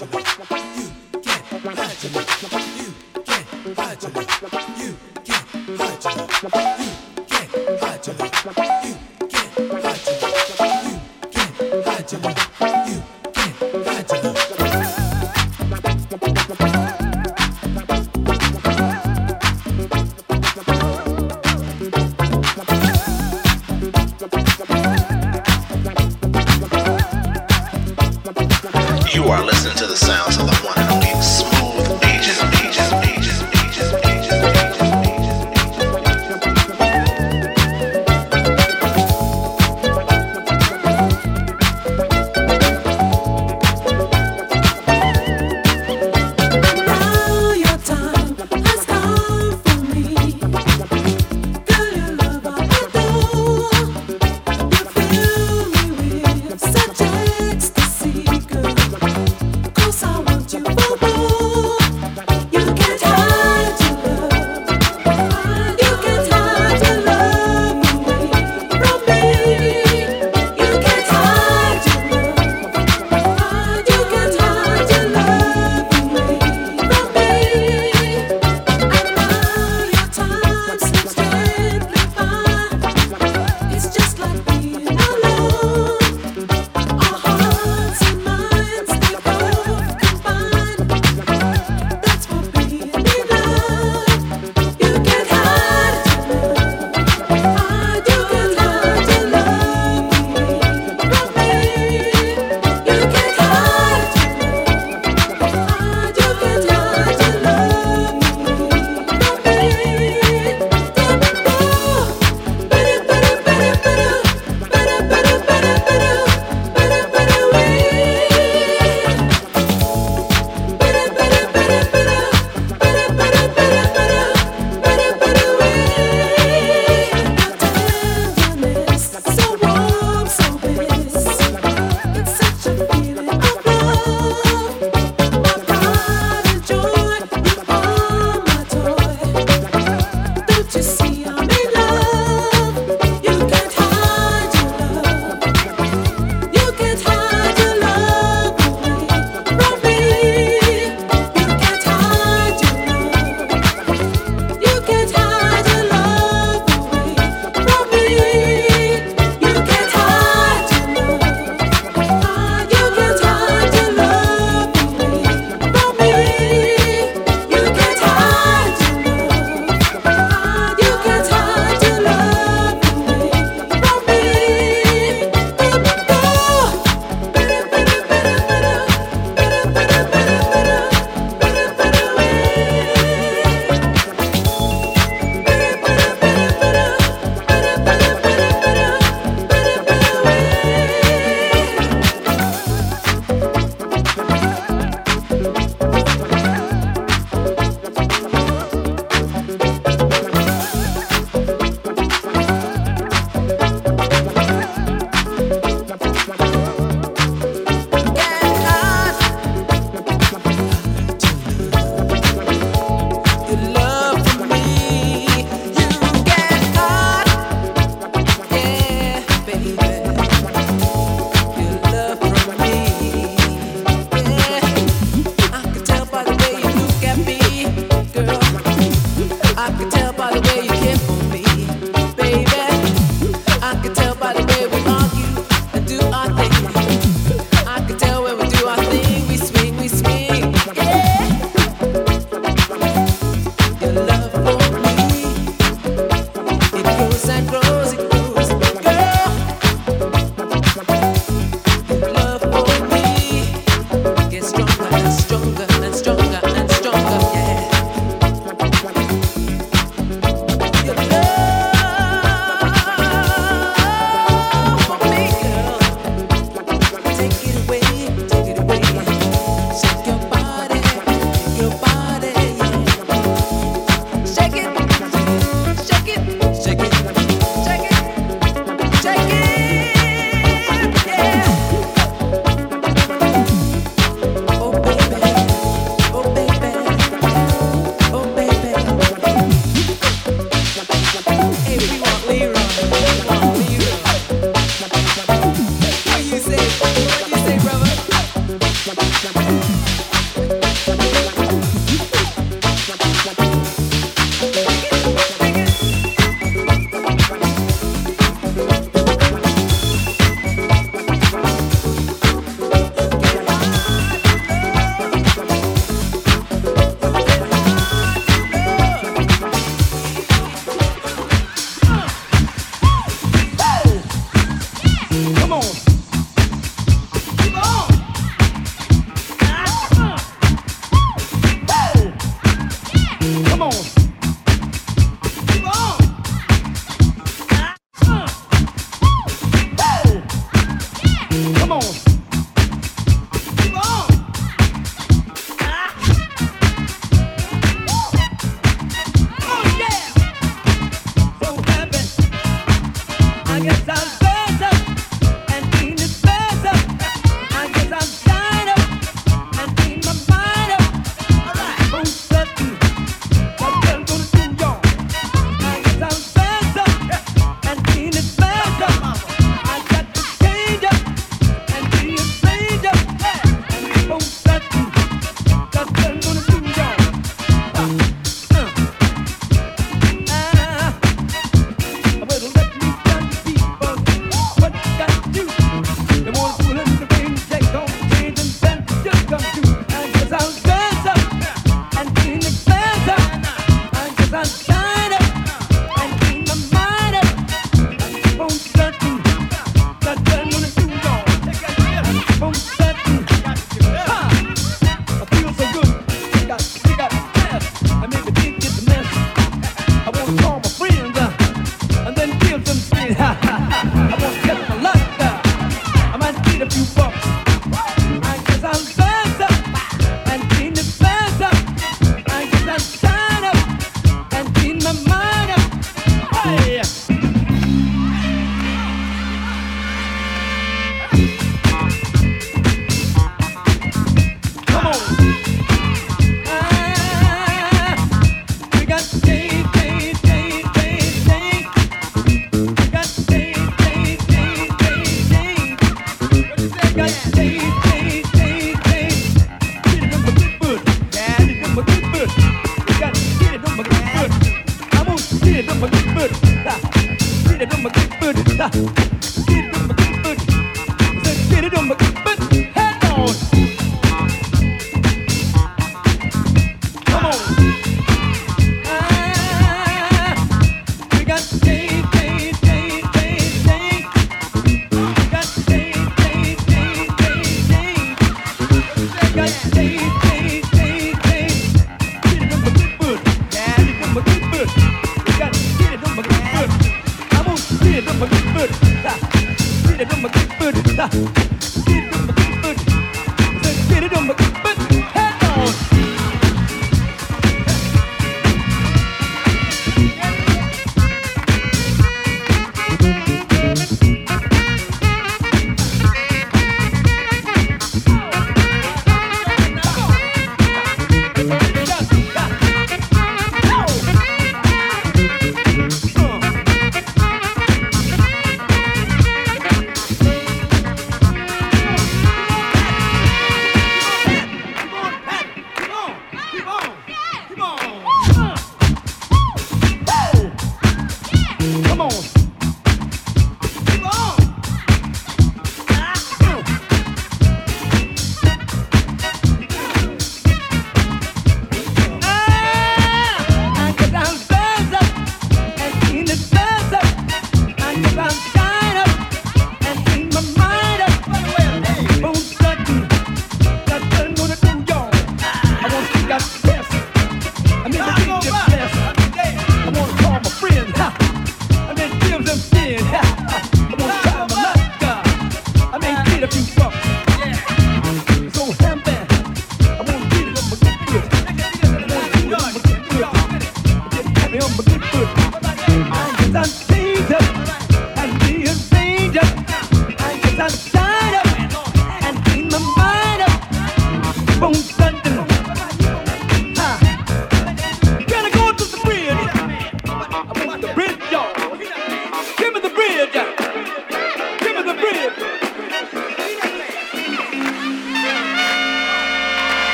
What you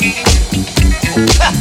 Ha!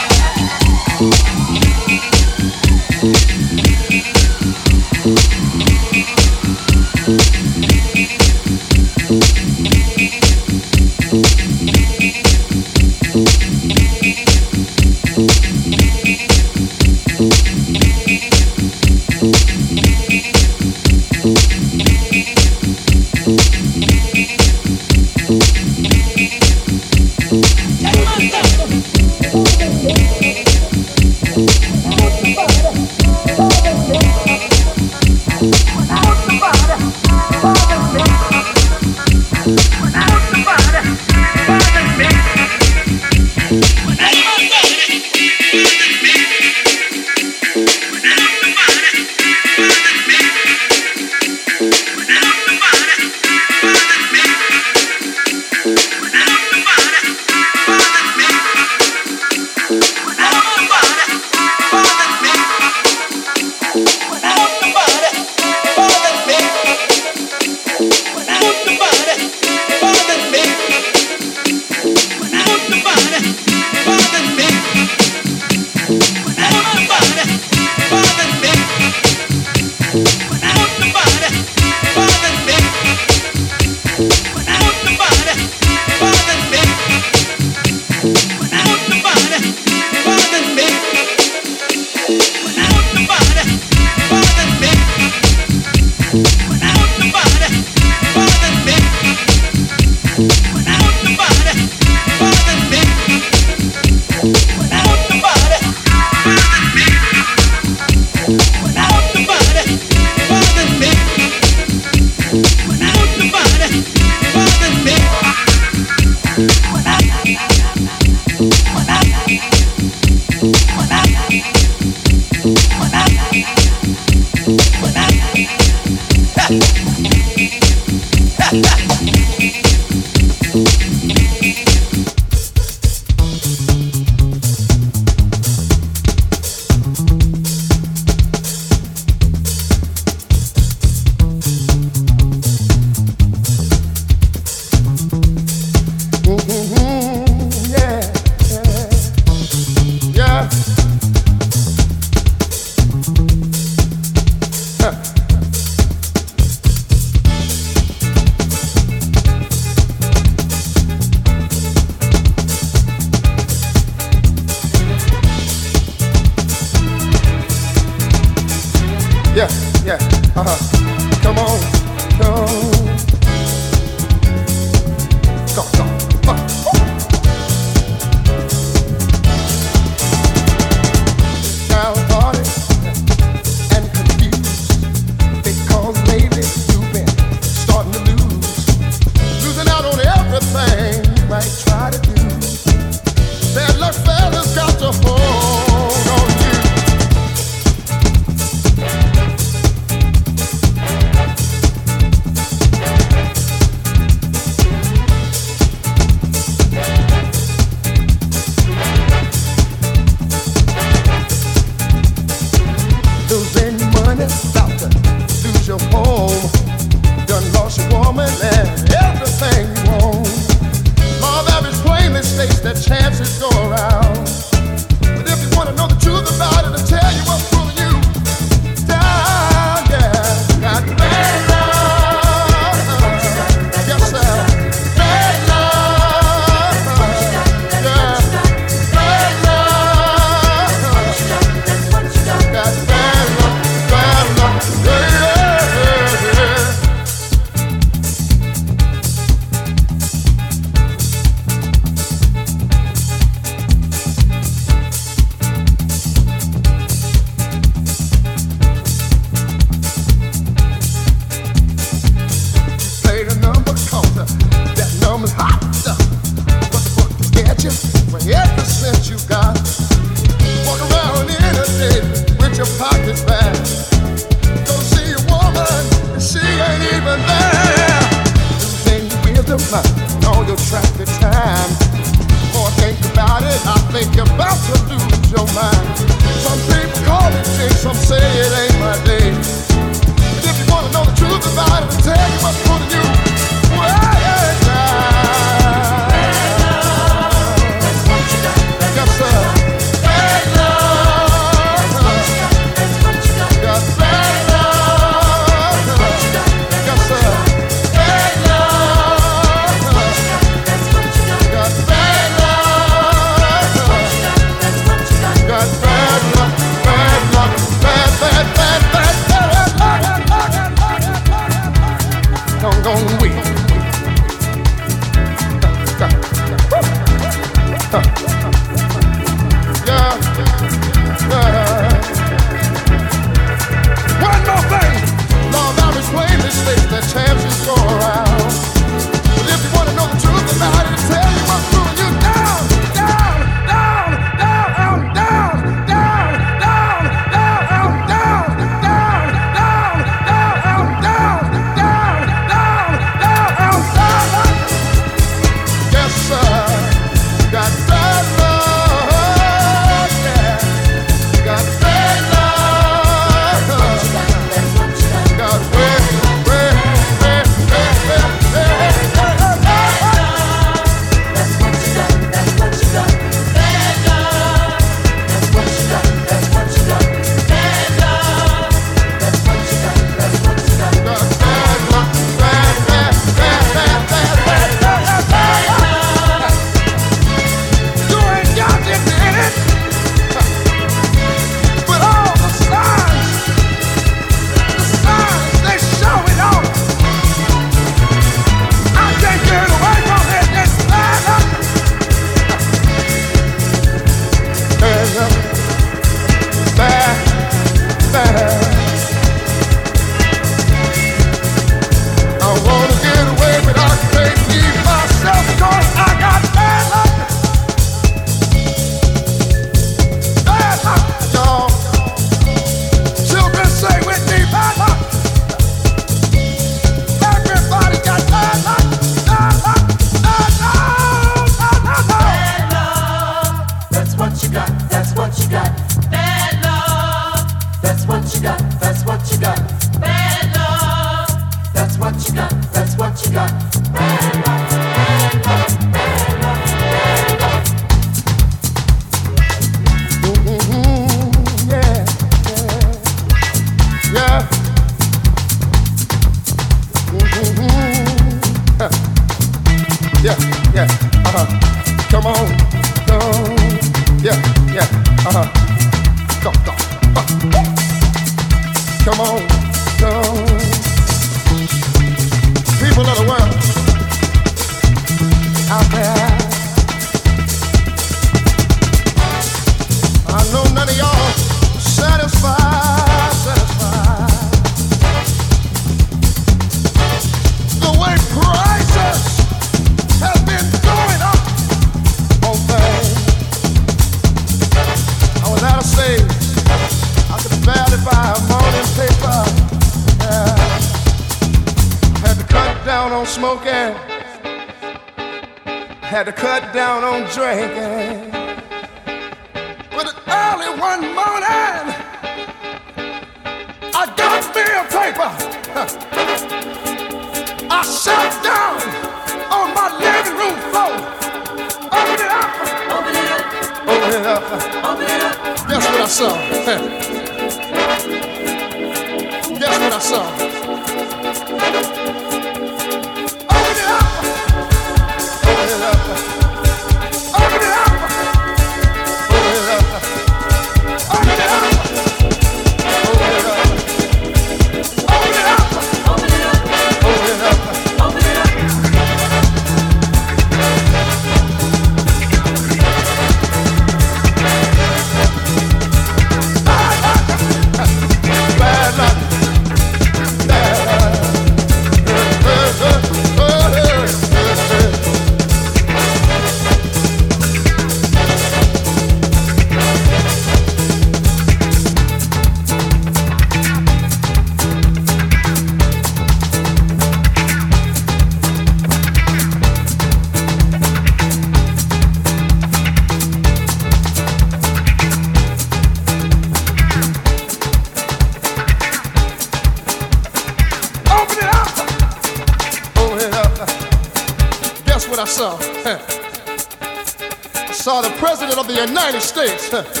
United States.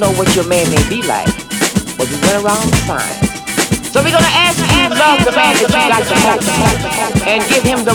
know what your man may be like, but you went around the fine. So we gonna ask you love the man that you like the most and give him the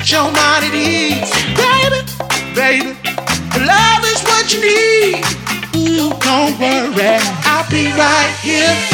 set your mind at ease. Baby, baby, love is what you need. Ooh, don't worry, I'll be right here.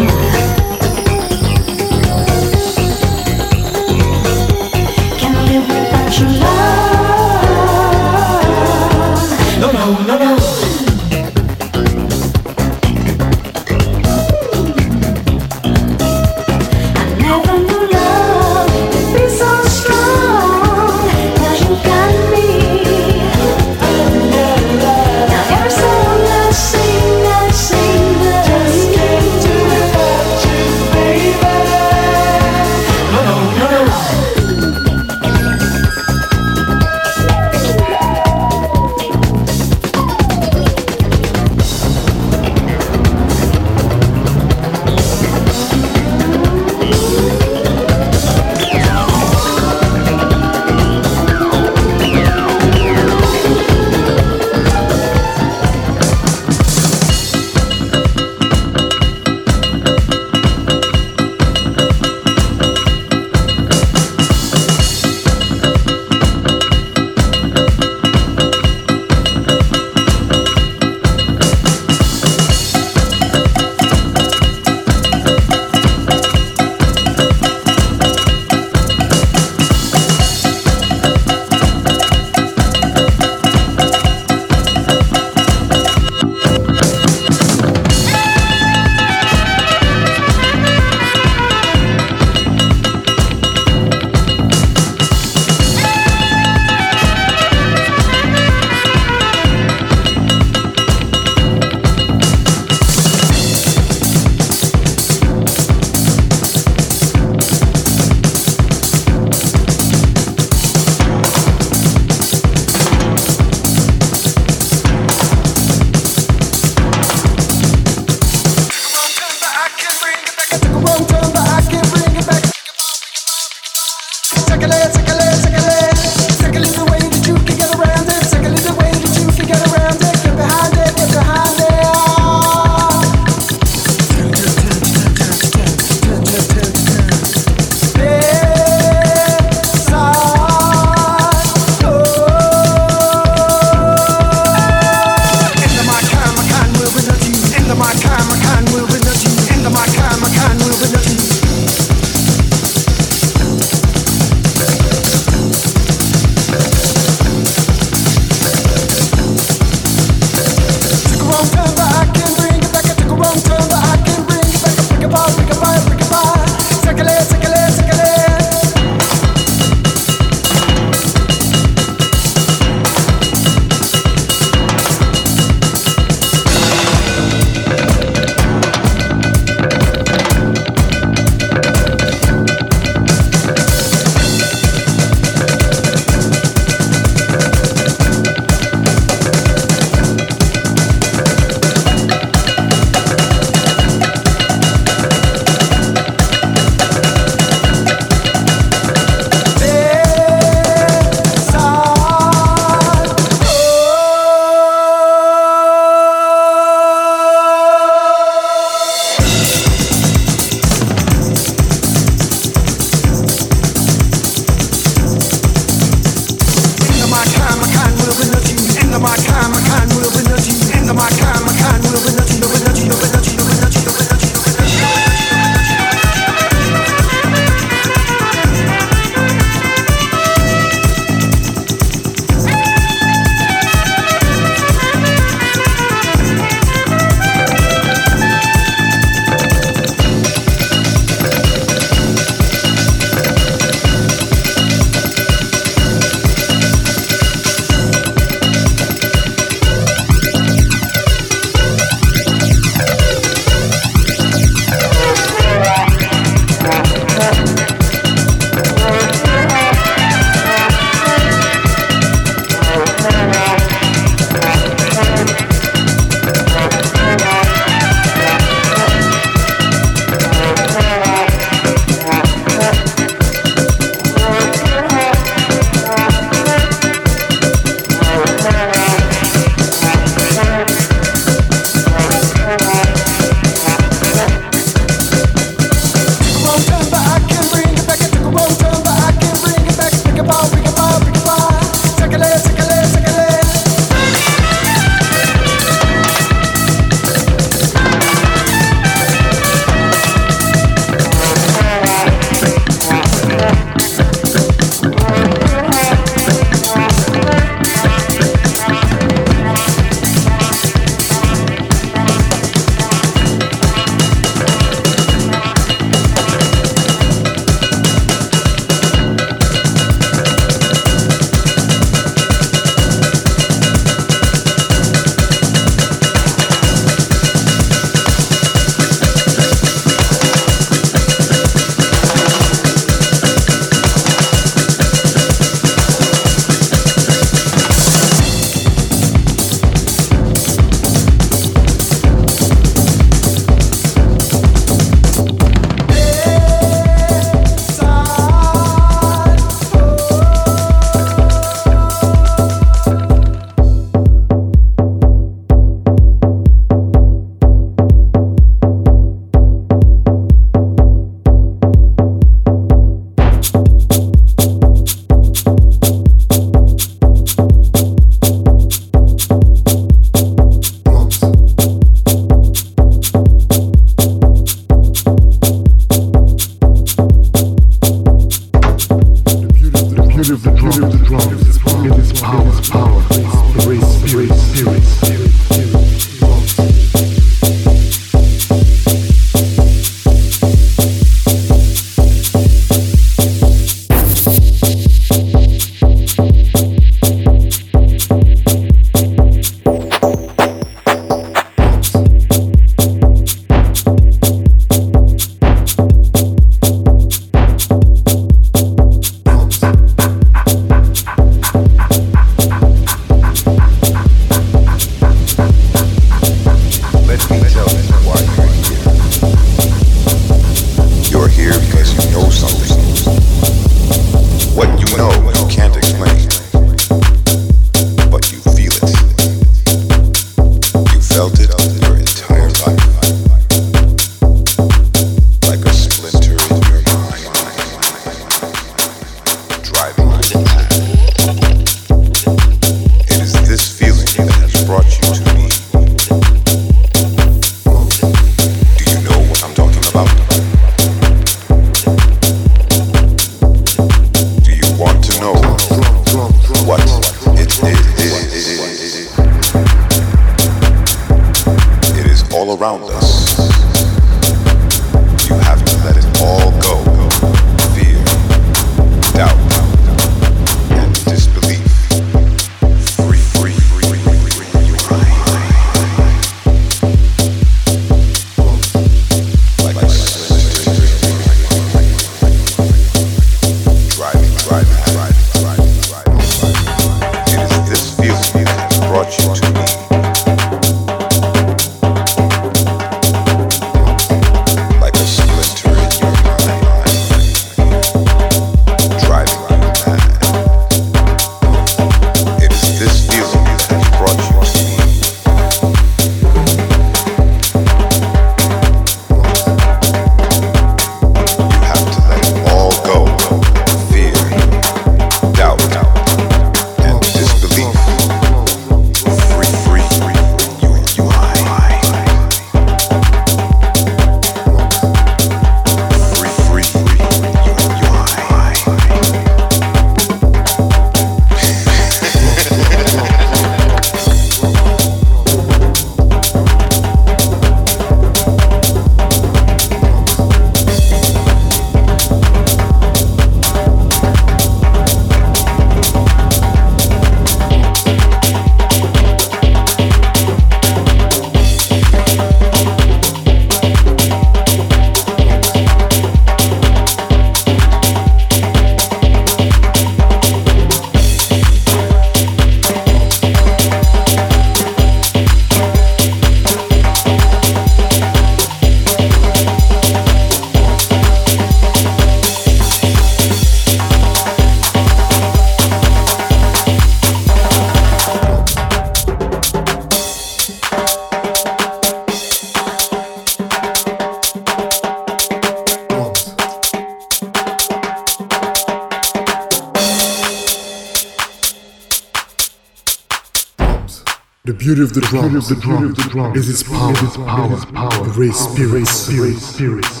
Beauty of the drum, the drum, the drum is its power, its power, its power. The race spirit, spirit, spirit.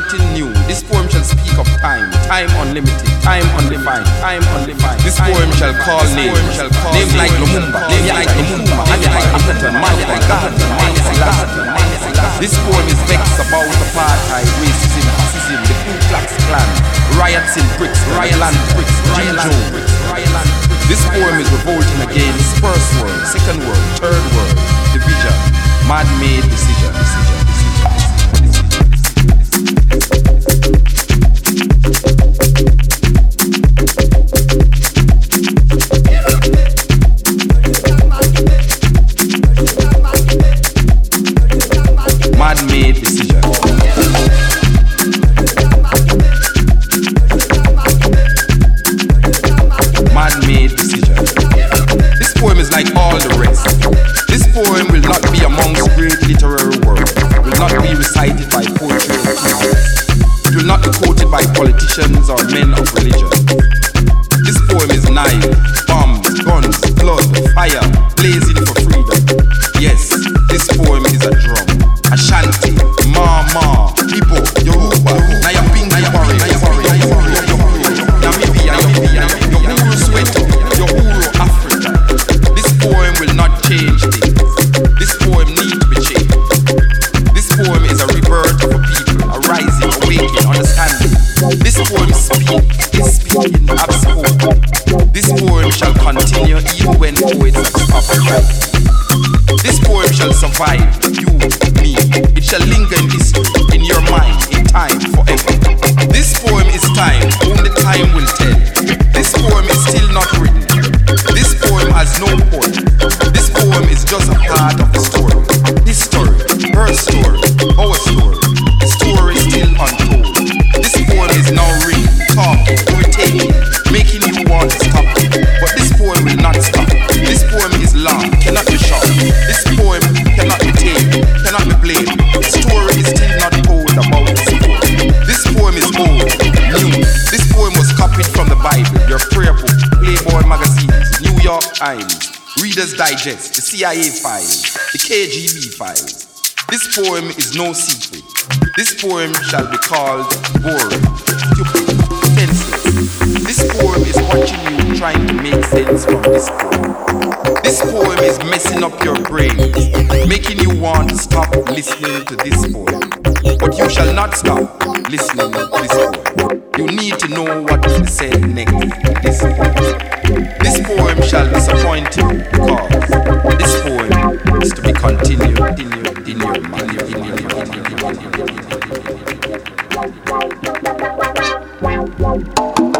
nothing digest the CIA files, the KGB files. This poem is no secret. This poem shall be called boring, stupid, senseless. This poem is watching you trying to make sense from this poem. This poem is messing up your brains, making you want to stop listening to this poem. But you shall not stop listening to this poem. You need to know what to say said next. This, this poem shall disappoint you because this poem is to be continued in your, in your, in your, in your, in your, in your, in your.